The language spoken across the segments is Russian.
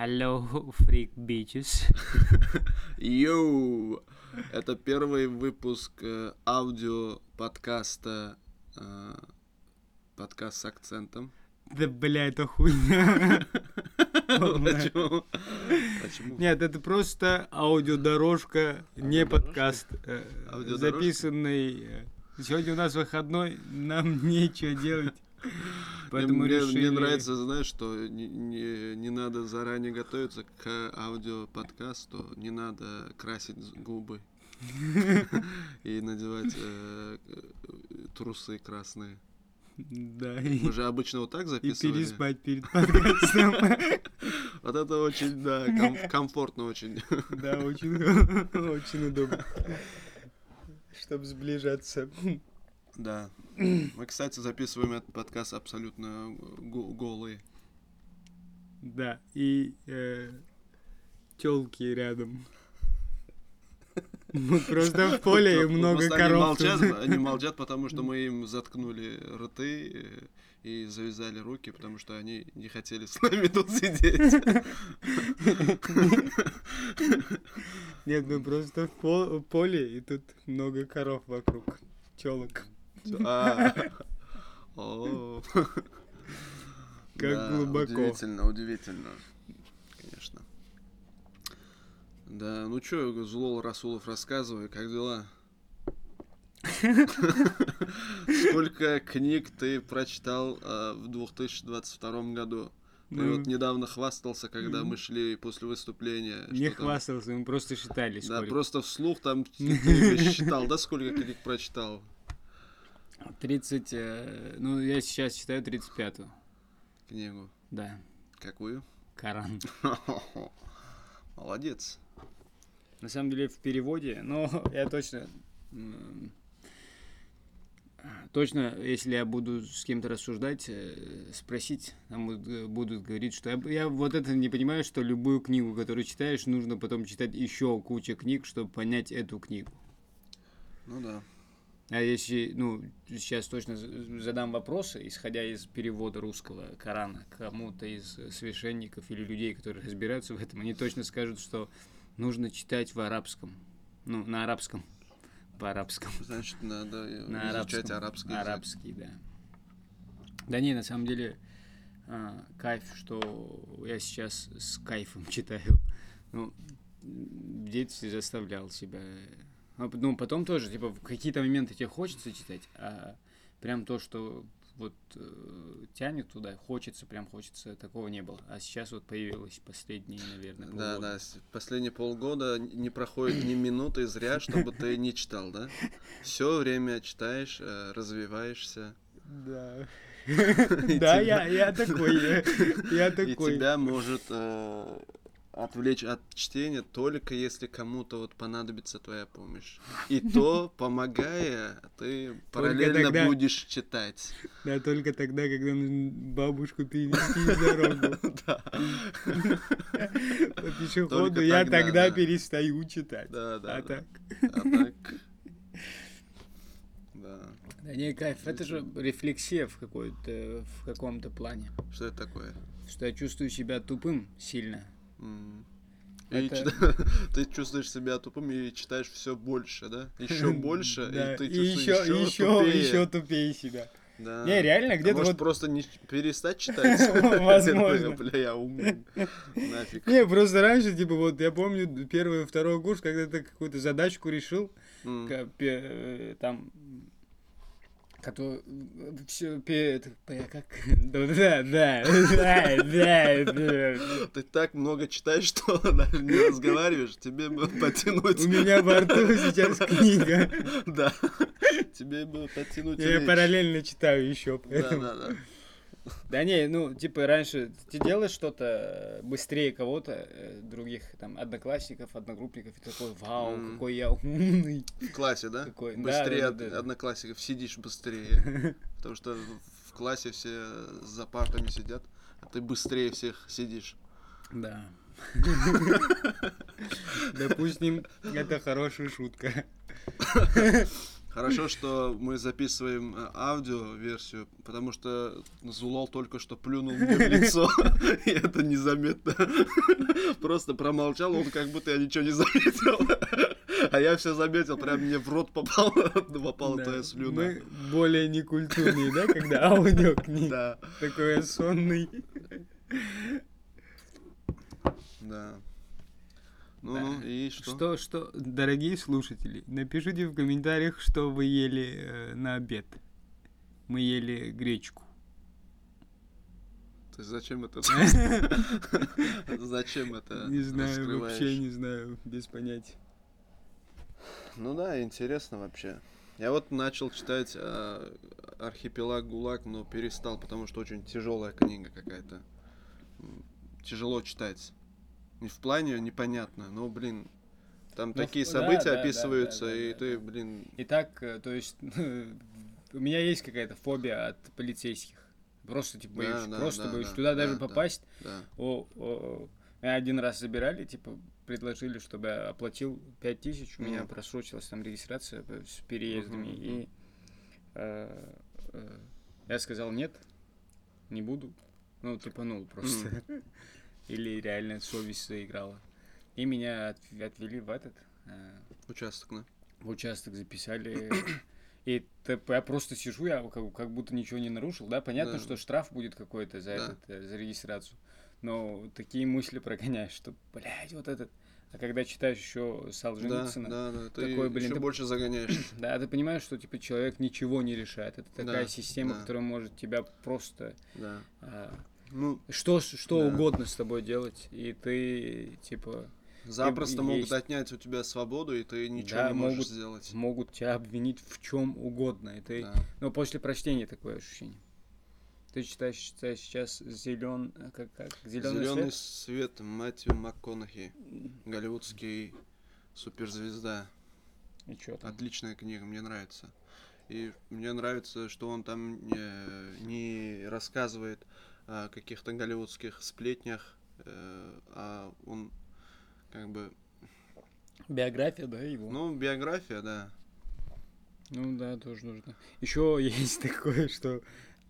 Hello, freak bitches. Йоу! Это первый выпуск э, аудио подкаста э, подкаст с акцентом. Да, бля, это хуйня. Почему? Почему? Нет, это просто аудиодорожка, не подкаст, э, записанный. Сегодня у нас выходной, нам нечего делать. Поэтому мне, решили... мне нравится, знаешь, что не, не, не надо заранее готовиться к аудиоподкасту, не надо красить губы и надевать э, трусы красные. Да, и, Мы же обычно вот так и записывали. переспать перед подкастом. Вот это очень, да, ком- комфортно очень. Да, очень удобно. Чтобы сближаться. Да. Мы, кстати, записываем этот подкаст абсолютно го- голые. Да, и телки рядом. Мы просто в поле и много Просто они коров. молчат, они молчат, потому что мы им заткнули рты э, и завязали руки, потому что они не хотели с нами тут сидеть. Нет, мы просто в поле, и тут много коров вокруг. Челок. А. Как глубоко. Удивительно, удивительно. Конечно. Да, ну чё, Злол Расулов, рассказывай, как дела? Сколько книг ты прочитал а, в 2022 году? Ты Ну, вот недавно хвастался, когда мы шли после выступления. Не там- хвастался, мы просто считали Да, сколько. просто вслух там считал, да, сколько книг прочитал? 30, э, ну я сейчас читаю 35-ю. Книгу. Да, Какую? Коран. Молодец. На самом деле в переводе, но я точно... Точно, если я буду с кем-то рассуждать, э, спросить, там э, будут говорить, что я, я вот это не понимаю, что любую книгу, которую читаешь, нужно потом читать еще куча книг, чтобы понять эту книгу. Ну да. А если, ну, сейчас точно задам вопросы, исходя из перевода русского Корана кому-то из священников или людей, которые разбираются в этом, они точно скажут, что нужно читать в арабском. Ну, на арабском. По-арабскому. Значит, надо На изучать арабском. арабский язык. Арабский, да. Да не, на самом деле, а, кайф, что я сейчас с кайфом читаю. Ну, в детстве заставлял себя. А Ну, потом тоже, типа, в какие-то моменты тебе хочется читать, а прям то, что вот э, тянет туда, хочется, прям хочется, такого не было. А сейчас вот появилось последние, наверное, Да, полгода. да, с- последние полгода не проходит ни минуты зря, чтобы ты не читал, да? Все время читаешь, э, развиваешься. Да. Да, я, я такой, я, я И такой. тебя может э, отвлечь от чтения только если кому-то вот понадобится твоя помощь. И то, помогая, ты параллельно тогда. будешь читать. Да, только тогда, когда нужно бабушку перевести дорогу Да. по пешеходу, я тогда, тогда да. перестаю читать. Да, да. А так? А так. Да. Да не, кайф, это же рефлексия в какой-то, в каком-то плане. Что это такое? Что я чувствую себя тупым сильно. И Это- чита- ты чувствуешь себя тупым и читаешь все больше, да? Еще больше, Да, и ты и чувствуешь еще, еще, еще, тупее. еще тупее себя. Да. Не, реально, А где-то может вот... просто не перестать читать? Возможно. Бля, я умный. Нафиг. Не, просто раньше, типа, вот, я помню первый, второй курс, когда ты какую-то задачку решил, э, там который все как да да да да да Ты так много читаешь, что даже не разговариваешь. Тебе бы потянуть. у меня во рту сейчас книга Да. Тебе бы потянуть я параллельно читаю еще Да, да, да. Да не ну типа раньше ты делаешь что-то быстрее кого-то э, других там одноклассников одногруппников и такой вау какой я умный В классе, да? Какой? Быстрее да, да, да. одноклассников сидишь быстрее. Потому что в классе все за партами сидят, а ты быстрее всех сидишь. да допустим это хорошая шутка Хорошо, что мы записываем э, аудио-версию, потому что Зулол только что плюнул мне в лицо, и это незаметно. Просто промолчал, он как будто я ничего не заметил. А я все заметил, прям мне в рот попал, попала Да, твоя слюна. Мы более некультурные, да, когда аудиокнига. Да, Такой сонный. да. Ну, ну, и что? Что, что, дорогие слушатели, напишите в комментариях, что вы ели э, на обед. Мы ели гречку. Ты зачем это? Зачем это? Не знаю, вообще не знаю, без понятия. Ну да, интересно вообще. Я вот начал читать э, Архипелаг ГУЛАГ, но перестал, потому что очень тяжелая книга какая-то. Тяжело читать. Не в плане непонятно, но, блин, там Ну, такие в- события да, описываются, да, да, и да, ты, да. блин, Итак, э, то есть у меня есть какая-то фобия от полицейских. Просто типа боюсь, да, просто да, боюсь. да, Туда да, даже да. попасть. да. О, о, меня один раз забирали, типа предложили, чтобы я оплатил 5000, у меня просрочилась там регистрация э, с переездами, Мгм, и э, э, я сказал нет, не буду. Ну, типанул просто. Или реально совесть заиграла. И меня от- отвели в этот, э, Участок, да? в участок записали. И я просто сижу, я как, как будто ничего не нарушил, да, понятно, Да. что штраф будет какой-то за Да. этот, э, за регистрацию, но такие мысли прогоняешь, что, блядь, вот этот, а когда читаешь еще Да, Солженицына, да, да. Ты Такой, блин, еще ты- больше загоняешь. да, ты понимаешь, что типа человек ничего не решает, это такая Да, система, да. которая может тебя просто Да. а, Ну, что что Да. угодно с тобой делать, и ты типа запросто могут есть- отнять у тебя свободу, и ты ничего Да, не можешь могут. сделать. могут тебя обвинить в чем угодно, и ты Да. Но после прочтения такое ощущение. Ты читаешь, читаешь сейчас зелен, как, как зеленый, Зеленый свет. свет Мэтью МакКонахи. Голливудский суперзвезда. И что там? Отличная книга, мне нравится. И мне нравится, что он там не, не рассказывает о каких-то голливудских сплетнях, э, а он как бы... Биография, да, его? Ну, биография, да. Ну да, тоже нужно. Еще есть такое, что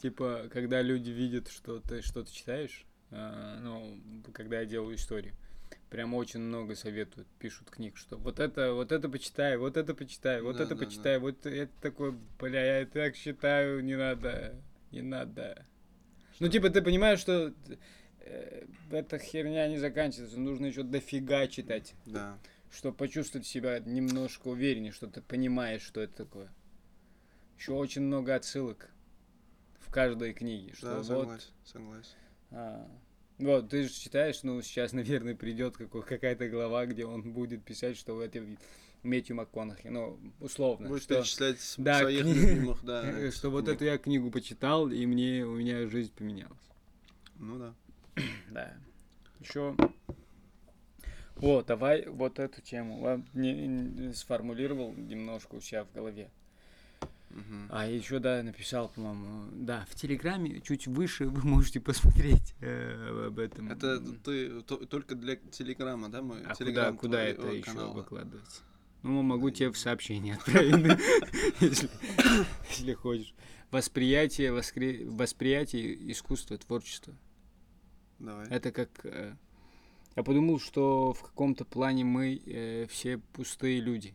типа, когда люди видят, что ты что-то читаешь, а, ну, когда я делаю историю, прям очень много советуют, пишут книг, что вот это, вот это почитай, вот это почитай, вот Да, это да, да. почитай, вот это такой, бля, я так считаю, не надо, не надо. Ну, типа, ты понимаешь, что э, эта херня не заканчивается, нужно еще дофига читать, Да. чтобы почувствовать себя немножко увереннее, что ты понимаешь, что это такое. Еще очень много отсылок в каждой книге, что Да, вот, согласен, согласен. а, вот, ты же читаешь, ну, сейчас, наверное, придет какая-то глава, где он будет писать, что в этой Метью МакКонахи, ну, условно, Будешь что, перечислять да, своих кни- любимых, да. э, что вот эту я книгу почитал, и мне, у меня жизнь поменялась. Ну да. Да. Еще. О, давай вот эту тему. Я не- не сформулировал немножко у себя в голове. Мгм. А еще, да, написал, по-моему, да, в Телеграме, чуть выше вы можете посмотреть э, об этом. Это ты то- только для Телеграма, да, мой? А куда, Телеграм куда это твоего еще выкладывать? Ну, могу тебе в сообщение отправить, если хочешь. Восприятие, восприятие искусства, творчества. Давай. Это как... э, Я подумал, что в каком-то плане мы э, все пустые люди.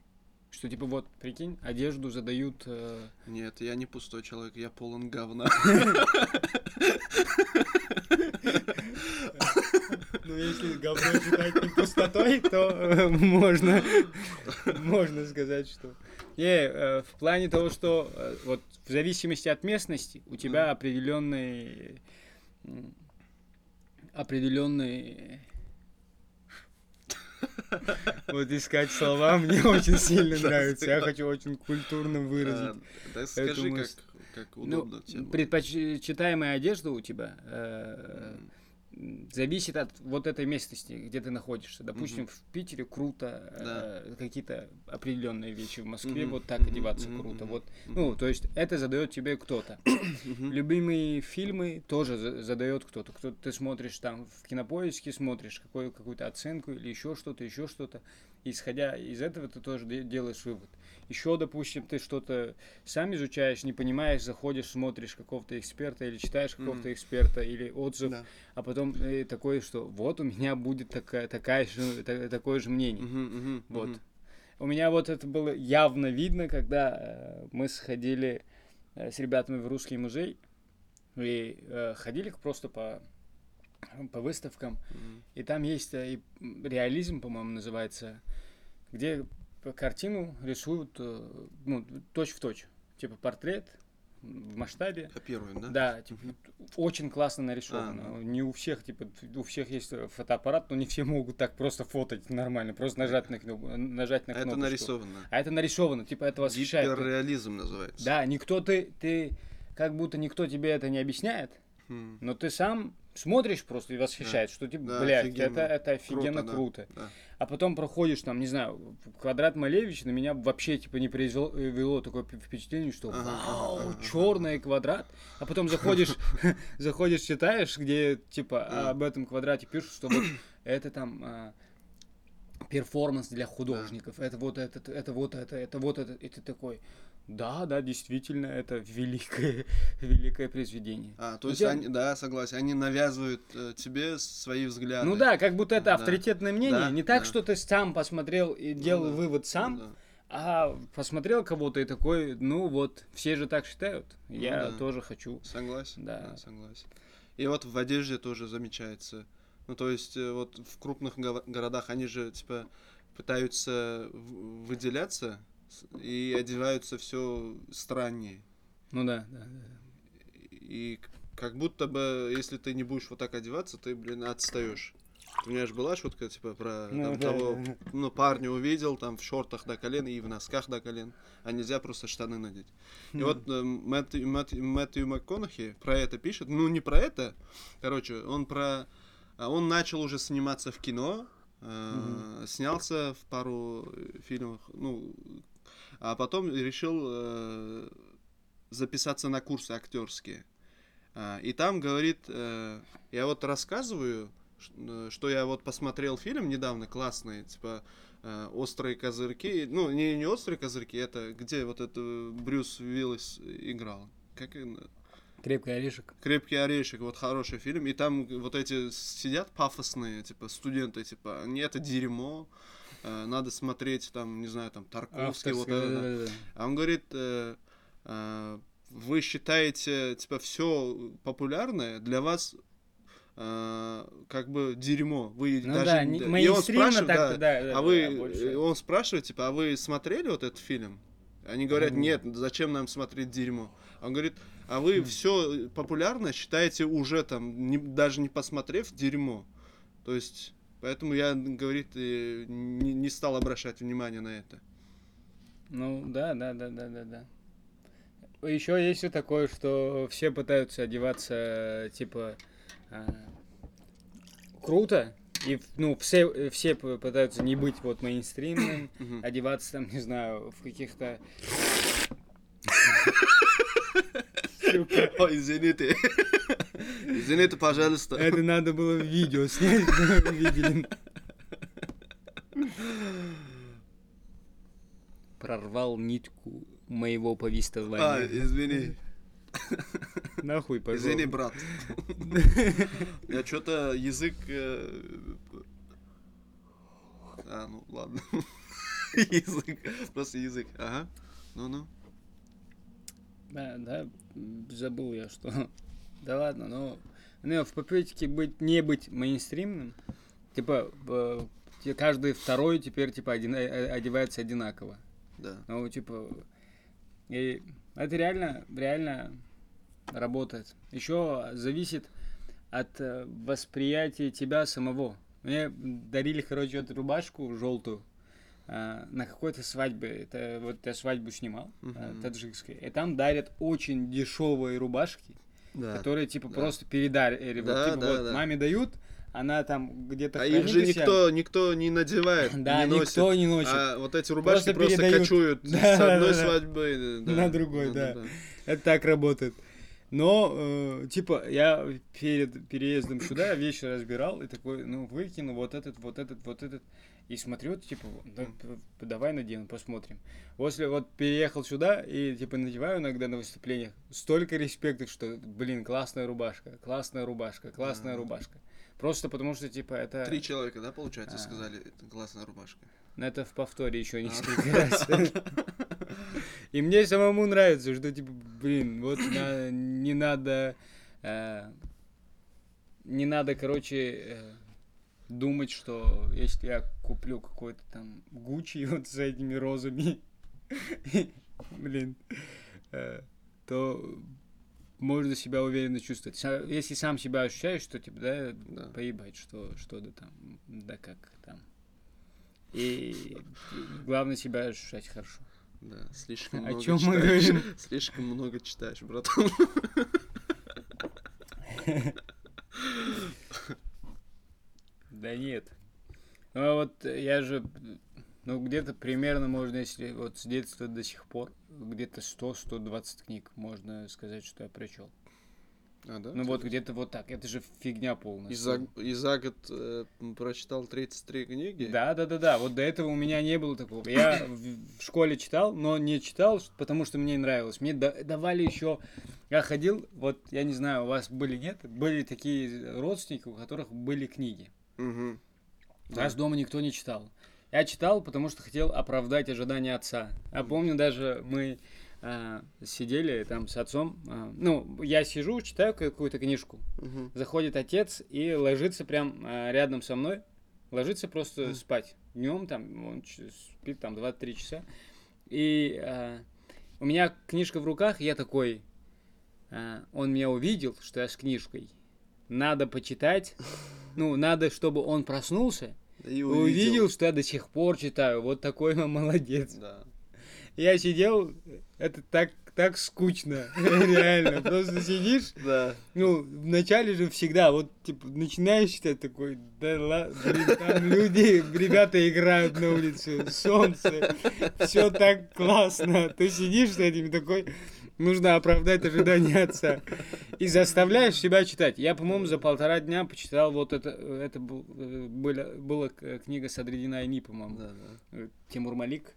Что типа вот, прикинь, одежду задают... э, Нет, я не пустой человек, я полон говна. Ну, если говно считать не пустотой, то э, можно, можно сказать, что... Не, э, в плане того, что э, вот в зависимости от местности у тебя определенный... м, Определенный... Вот искать слова мне очень сильно нравится. Я хочу очень культурно выразить. А, Да скажи, как, Ну, удобно тебе. предпочитаемая одежда у тебя зависит от вот этой местности, где ты находишься. Допустим, Мгм. в Питере круто э, какие-то определенные вещи, в Москве Мгм, вот так мгм, одеваться мгм, круто. Вот, мгм. ну, то есть это задает тебе кто-то. Мгм. Любимые фильмы тоже за- задает кто-то. Кто ты смотришь там в кинопоиске, смотришь какую- какую-то оценку или еще что-то, еще что-то. Исходя из этого ты тоже де- делаешь вывод. Еще, допустим, ты что-то сам изучаешь, не понимаешь, заходишь, смотришь какого-то эксперта или читаешь какого-то Мгм. эксперта или отзыв, Да. а потом э, такое, что вот у меня будет такая, такая же, та- такое же мнение. Мгм, мгм, Вот. мгм. У меня вот это было явно видно, когда э, мы сходили э, с ребятами в русский музей и э, ходили просто по, по выставкам. Мгм. И там есть э, и реализм, по-моему, называется, где по- картину рисуют э, ну, точь в точь. Типа портрет в масштабе. Копируем, да? Да, типа, очень классно нарисовано. А, Не у всех, типа, у всех есть фотоаппарат, но не все могут так просто фотать нормально, просто нажать на кнопку, нажать на А это кнопочку. нарисовано. А это нарисовано, типа, это восхищает. Гиперреализм называется. Да, никто ты, ты, как будто никто тебе это не объясняет, М, но ты сам смотришь просто и восхищает, что типа, Да, блядь, офигенно. это, это офигенно да, круто. да. А потом проходишь там, не знаю, квадрат Малевич, на меня вообще типа не произвело такое вп- впечатление, что Ага, вау, ага, ага, черный квадрат. А потом заходишь, заходишь, читаешь, где типа Да. об этом квадрате пишут, что вот это там а, перформанс для художников, это вот это, это вот это, это вот это, и ты такой, да, да, действительно, это великое, великое произведение. А, то Ну, есть тебя- они, да, согласен, они навязывают э, тебе свои взгляды. Ну да, как будто это Да. авторитетное мнение, Да, не так, да. что ты сам посмотрел и делал да, вывод сам, Ну да. А посмотрел кого-то и такой, ну вот, все же так считают, Ну я да. тоже хочу. Согласен? Да. согласен. И вот в одежде тоже замечается. Ну, то есть, э, вот в крупных го- городах они же, типа, пытаются выделяться и одеваются все страннее. Ну да, да, да. И как будто бы, если ты не будешь вот так одеваться, ты, блин, отстаешь. У меня же была шутка, типа, про Ну там, да, того, да. ну, парня увидел, там, в шортах до колен и в носках до колен, а нельзя просто штаны надеть. И вот э, Мэтью, Мэтью- Мэтью МакКонахи про это пишет, ну, не про это, короче, он про... а Он начал уже сниматься в кино, э, снялся в пару э, фильмах, ну, а потом решил э, записаться на курсы актерские. А, И там говорит, э, я вот рассказываю, э, что я вот посмотрел фильм недавно классный, типа э, «Острые козырьки». Ну, не, не «Острые козырьки», это где вот это Брюс Уиллис играл. Как? Крепкий орешек. «Крепкий орешек», вот хороший фильм. И там вот эти сидят пафосные, типа, студенты, типа, не это дерьмо, э, надо смотреть, там, не знаю, там, Тарковский, вот Авторское, это. да. А он говорит, э, э, вы считаете, типа, все популярное для вас э, как бы дерьмо. Вы Ну даже... да, не- и он спрашивает, да, да, да, а вы, больше. он спрашивает, типа, а вы смотрели вот этот фильм? Они говорят, Мгм. нет, зачем нам смотреть дерьмо? Он говорит, а вы все популярное считаете уже там, не- даже не посмотрев, дерьмо. То есть, поэтому я, говорит, э, не, не стал обращать внимание на это. Ну да, да, да, да, да, да. Еще есть и такое, что все пытаются одеваться типа а, круто, и ну все все пытаются не быть вот мейнстримным, одеваться там, не знаю, в каких-то Ой, извините. Извините, пожалуйста. Это надо было видео снять, видели. Прорвал нитку моего А, повествования. извини. Нахуй пошел. Извини, брат. Я что-то язык... э, А, ну ладно. Язык. Просто язык. Ага. Ну-ну. Да, да, м, забыл я, что... Да ладно, но... Ну, в попытке быть, не быть мейнстримным, типа, э, каждый второй теперь, типа, один, э, э, одевается одинаково. Да. Ну, типа, и это реально, реально работает. Еще зависит от э, восприятия тебя самого. Мне дарили, короче, эту рубашку желтую на какой-то свадьбе. Это вот я свадьбу снимал, Мгм. таджикской. И там дарят очень дешевые рубашки, Да. которые типа да. просто передарили. Вот, Да, типа, да, вот да. маме дают, она там где-то А их же никто, никто не надевает, Да, не носит. никто не носит. А вот эти рубашки Просто просто, кочуют Да, с одной да, да. свадьбы да, На другой, да. Это так работает. Но, э, типа, я перед переездом сюда вещи разбирал и такой, ну, выкину вот этот, вот этот, вот этот. И смотрю, типа, да, п- давай надену, посмотрим. После вот переехал сюда и, типа, надеваю иногда на выступлениях. Столько респекта, что, блин, классная рубашка, классная рубашка, классная Ага. рубашка. Просто потому что, типа, это... Три человека, да, получается, А. сказали, это классная рубашка. Ну, Это в повторе еще А. несколько раз. И мне самому нравится, что, типа, блин, вот не надо... э, Не надо, короче, э, думать, что если я куплю какой-то там Гуччи вот с этими розами, блин, э, то можно себя уверенно чувствовать. Если сам себя ощущаешь, что, типа, да, Да. поебать, что, что да там, да как там. И главное себя ощущать хорошо. Да, слишком О много чем мы говорим? Слишком много читаешь, братан. Да нет. Ну, а вот я же, ну, где-то примерно можно, если вот с детства до сих пор, где-то 100-120 книг, можно сказать, что я прочел. А, да? Ну, вот где-то вот так. Это же фигня полная. И за, и за год э, прочитал 33 книги? Да, да, да, да. Вот до этого у меня не было такого. Я в, в школе читал, но не читал, потому что мне нравилось. Мне да- давали еще. Я ходил, вот я не знаю, у вас были нет, были такие родственники, у которых были книги. Мгм. У нас дома никто не читал. Я читал, потому что хотел оправдать ожидания отца. А помню, даже мы а, сидели там с отцом. а, ну, я сижу, читаю какую-то книжку. Мгм. Заходит отец и ложится прям а, рядом со мной. Ложится просто Мгм. спать. Днем там он спит там 2-3 часа. И а, у меня книжка в руках, я такой. а, он меня увидел, что я с книжкой. Надо почитать. Ну, надо, чтобы он проснулся. И Увидел. что я до сих пор читаю. Вот такой он молодец. Да. Я сидел, это так, так скучно. Реально. Просто сидишь, Да. ну, вначале же всегда, вот, типа, начинаешь читать такой, да ладно, там люди, ребята играют на улице, солнце, все так классно. Ты сидишь с этим такой, нужно оправдать ожидания отца. И заставляешь себя читать. Я, по-моему, за полтора дня почитал вот это, это был, э, была, была книга Садридина Айни, по-моему. Да, да. Э, Тимур Малик.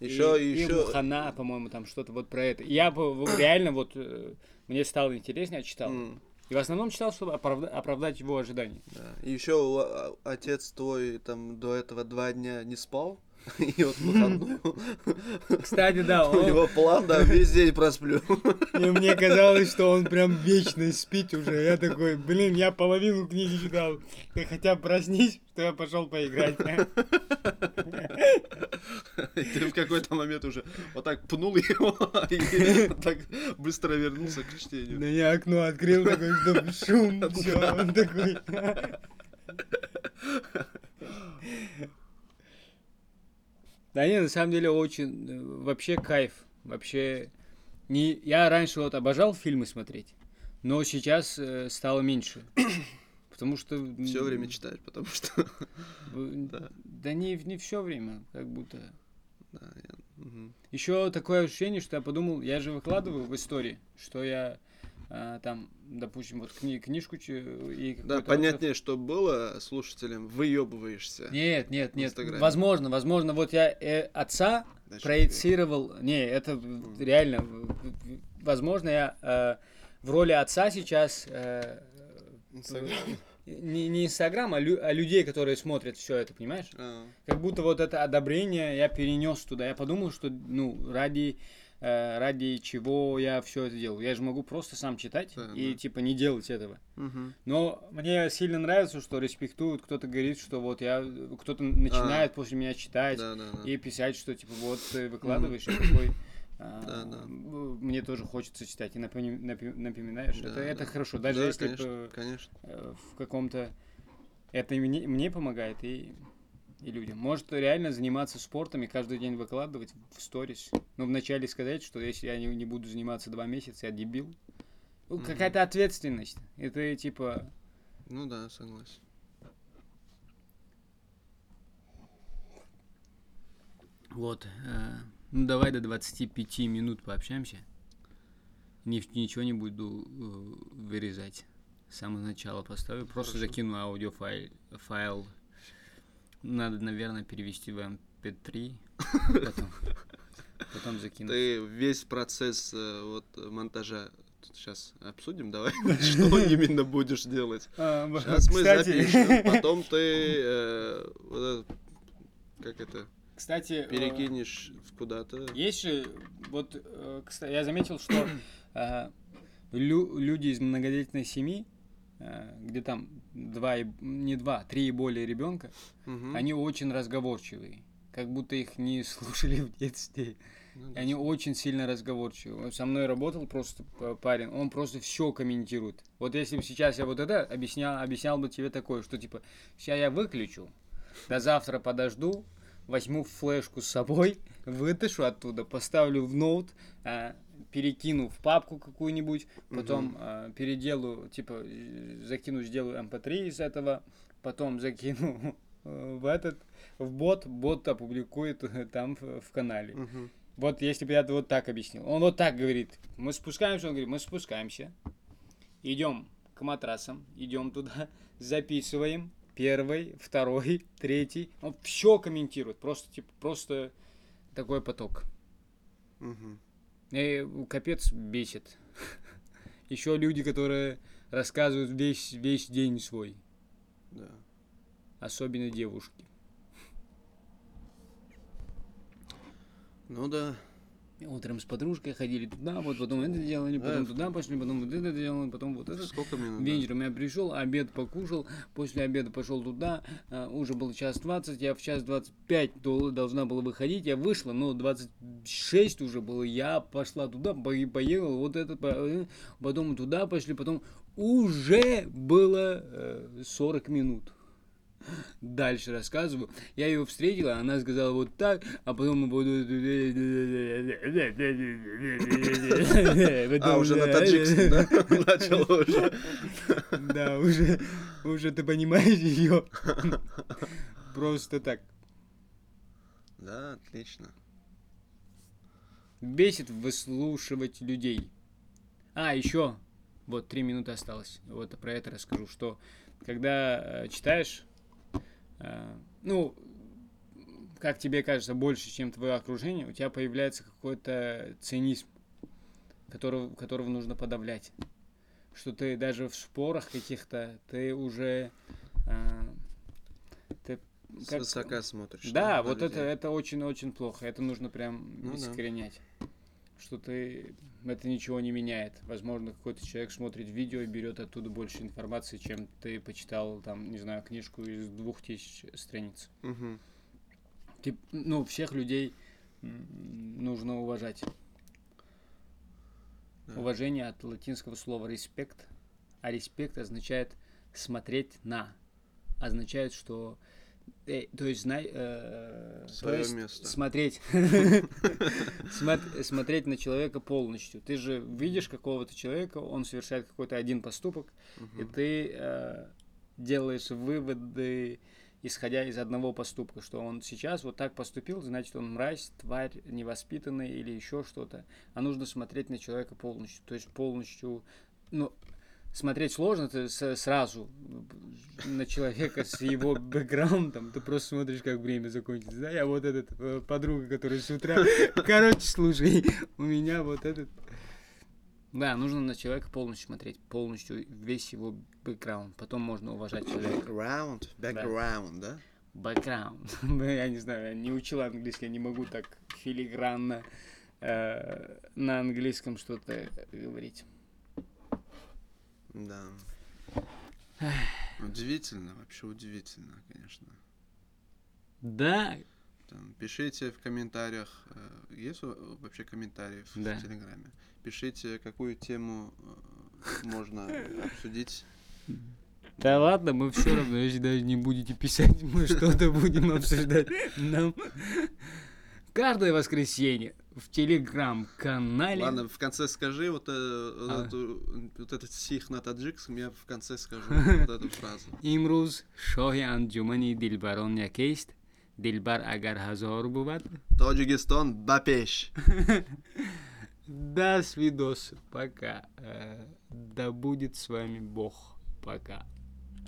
Еще, и, и еще. Мухана, по-моему, там что-то вот про это. И Я реально вот э, мне стало интереснее, я читал. М, И в основном читал, чтобы оправда- оправдать его ожидания. да. И еще отец твой там до этого два дня не спал. И вот выходной Кстати, да, у он- него план, да, весь день просплю. и мне казалось, что он прям вечно спит уже. Я такой, блин, я половину книги читал. Ты хотя бы проснись, что я пошел поиграть. И ты в какой-то момент уже вот так пнул его и так быстро вернулся к чтению. Да я окно открыл, такой, чтобы шум, все, он такой. Да не, на самом деле очень, э, вообще кайф, вообще, не, я раньше вот обожал фильмы смотреть, но сейчас э, стало меньше, потому что... Все время читаешь, потому что... Да. Да не, не все время, как будто. Да, я- мгм. Еще такое ощущение, что я подумал, я же выкладываю в истории, что я там, допустим, вот кни- книжку и Да, понятнее, что было слушателям, выебываешься. Нет, нет, нет. Инстаграме. Возможно, возможно, вот я э, отца Значит, проецировал. Не, это в- реально. Возможно, я э, в роли отца сейчас э, Инстаграм. не, не Инстаграм, а, лю- а людей, которые смотрят все это, понимаешь? А, Как будто вот это одобрение я перенес туда. Я подумал, что ну ради э, ради чего я все это делаю. Я же могу просто сам читать Да, и да. типа не делать этого. мгм. Но мне сильно нравится, что респектуют, кто-то говорит, что вот я, кто-то начинает после меня читать Да, да, да. и писать, что типа вот ты выкладываешь, и такой, а, Да, да. мне тоже хочется читать, и напоми- напи- напоминаешь. Да, это, это да. хорошо, даже Да, если конечно, бы, конечно. э, в каком-то это мне, мне помогает и и людям. Может реально заниматься спортом и каждый день выкладывать в сторис. Но вначале сказать, что если я не, не буду заниматься два месяца, я дебил. Ну, Мгм. Какая-то ответственность. Это типа Ну да, согласен. Вот. э, ну, давай до 25 минут пообщаемся. Ни, ничего не буду э, вырезать. С самого начала поставлю. Просто Хорошо. закину аудиофайл. Файл. Надо, наверное, перевести в MP3. Потом, потом закинуть. Ты весь процесс э, вот монтажа сейчас обсудим, давай, что именно будешь делать. А, Сейчас мы кстати- запишем, потом ты э, как это Кстати, э, перекинешь куда-то. Есть же, вот, э, кстати, я заметил, что э, лю- люди из многодетной семьи, где там два, и- не два, три и более ребенка, Мгм. они очень разговорчивые, как будто их не слушали в детстве. Ну да. они очень сильно разговорчивые. Со мной работал просто парень, он просто все комментирует. Вот если бы сейчас я вот это объяснял, объяснял бы тебе такое, что типа, сейчас я выключу, до завтра подожду, возьму флешку с собой, вытащу оттуда, поставлю в ноут, а, перекину в папку какую-нибудь, потом Мгм. а, переделаю, типа, э, закину, сделаю mp3 из этого, потом закину э, в этот, в бот, бот опубликует э, там в, в канале. Мгм. Вот если бы я это вот так объяснил. Он вот так говорит. Мы спускаемся, он говорит, мы спускаемся. Идем к матрасам, идем туда, записываем. Первый, второй, третий. Он все комментирует. Просто, типа, просто такой поток. Мгм. И капец бесит. Еще люди, которые рассказывают весь, весь день свой. Да. Особенно девушки. Ну да. Утром с подружкой ходили туда, вот потом это делали, потом Да. туда пошли, потом вот это делали, потом вот это. Сколько минут? да? Вечером я пришел, обед покушал, после обеда пошел туда, а, уже был час 20, я в час 25 дол- должна была выходить, я вышла, но 26 уже было, я пошла туда, по- поехала, вот это, э, потом туда пошли, потом уже было э, 40 минут. Дальше рассказываю. Я ее встретила, она сказала вот так, а потом мы буду... А, уже на таджикском, да? Начал уже. Да, уже, уже ты понимаешь ее. Просто так. Да, отлично. Бесит выслушивать людей. А, еще, вот три минуты осталось. Вот про это расскажу, что когда э, читаешь, ну, как тебе кажется, больше, чем твое окружение, у тебя появляется какой-то цинизм, которого, которого нужно подавлять. Что ты даже в спорах каких-то, ты уже... э, ты как- Свысока смотришь. Да, вот это, людей. это очень-очень плохо. Это нужно прям Ну да. Что ты... Это ничего не меняет. Возможно, какой-то человек смотрит видео и берет оттуда больше информации, чем ты почитал, там, не знаю, книжку из двух тысяч страниц. Мгм. Ты, ну, всех людей нужно уважать. Да. Уважение от латинского слова респект, а респект означает смотреть на, означает, что, то есть, знай, э, то Своё есть место. смотреть, Смот- смотреть на человека полностью. Ты же видишь какого-то человека, он совершает какой-то один поступок, и ты э, делаешь выводы, исходя из одного поступка, что он сейчас вот так поступил, значит, он мразь, тварь, невоспитанный или еще что-то. А нужно смотреть на человека полностью. То есть полностью, ну, смотреть сложно, ты сразу на человека с его бэкграундом, ты просто смотришь, как время закончится. Да, я вот этот, э, подруга, которая с утра... Короче, слушай, у меня вот этот... Да, нужно на человека полностью смотреть, полностью весь его бэкграунд. Потом можно уважать человека. Background, background, да? Бэкграунд. я не знаю, я не учил английский, я не могу так филигранно э, на английском что-то говорить. Да. Удивительно, вообще удивительно, конечно. Да, Там, пишите в комментариях, э, есть вообще комментарии в Да. Телеграме? Пишите, какую тему э, можно обсудить. Да ладно, мы все равно, если даже не будете писать, мы что-то будем обсуждать. Нам каждое воскресенье в телеграм-канале. Ладно, в конце скажи вот, э, вот, А. эту- вот этот стих на таджикском, я в конце скажу вот эту фразу. имруз шоҳи анҷумани дилбарон якест дилбар агар ҳазор буд Таджикистан, бапеш. До свидос. Пока. Э, Да будет с вами Бог. Пока.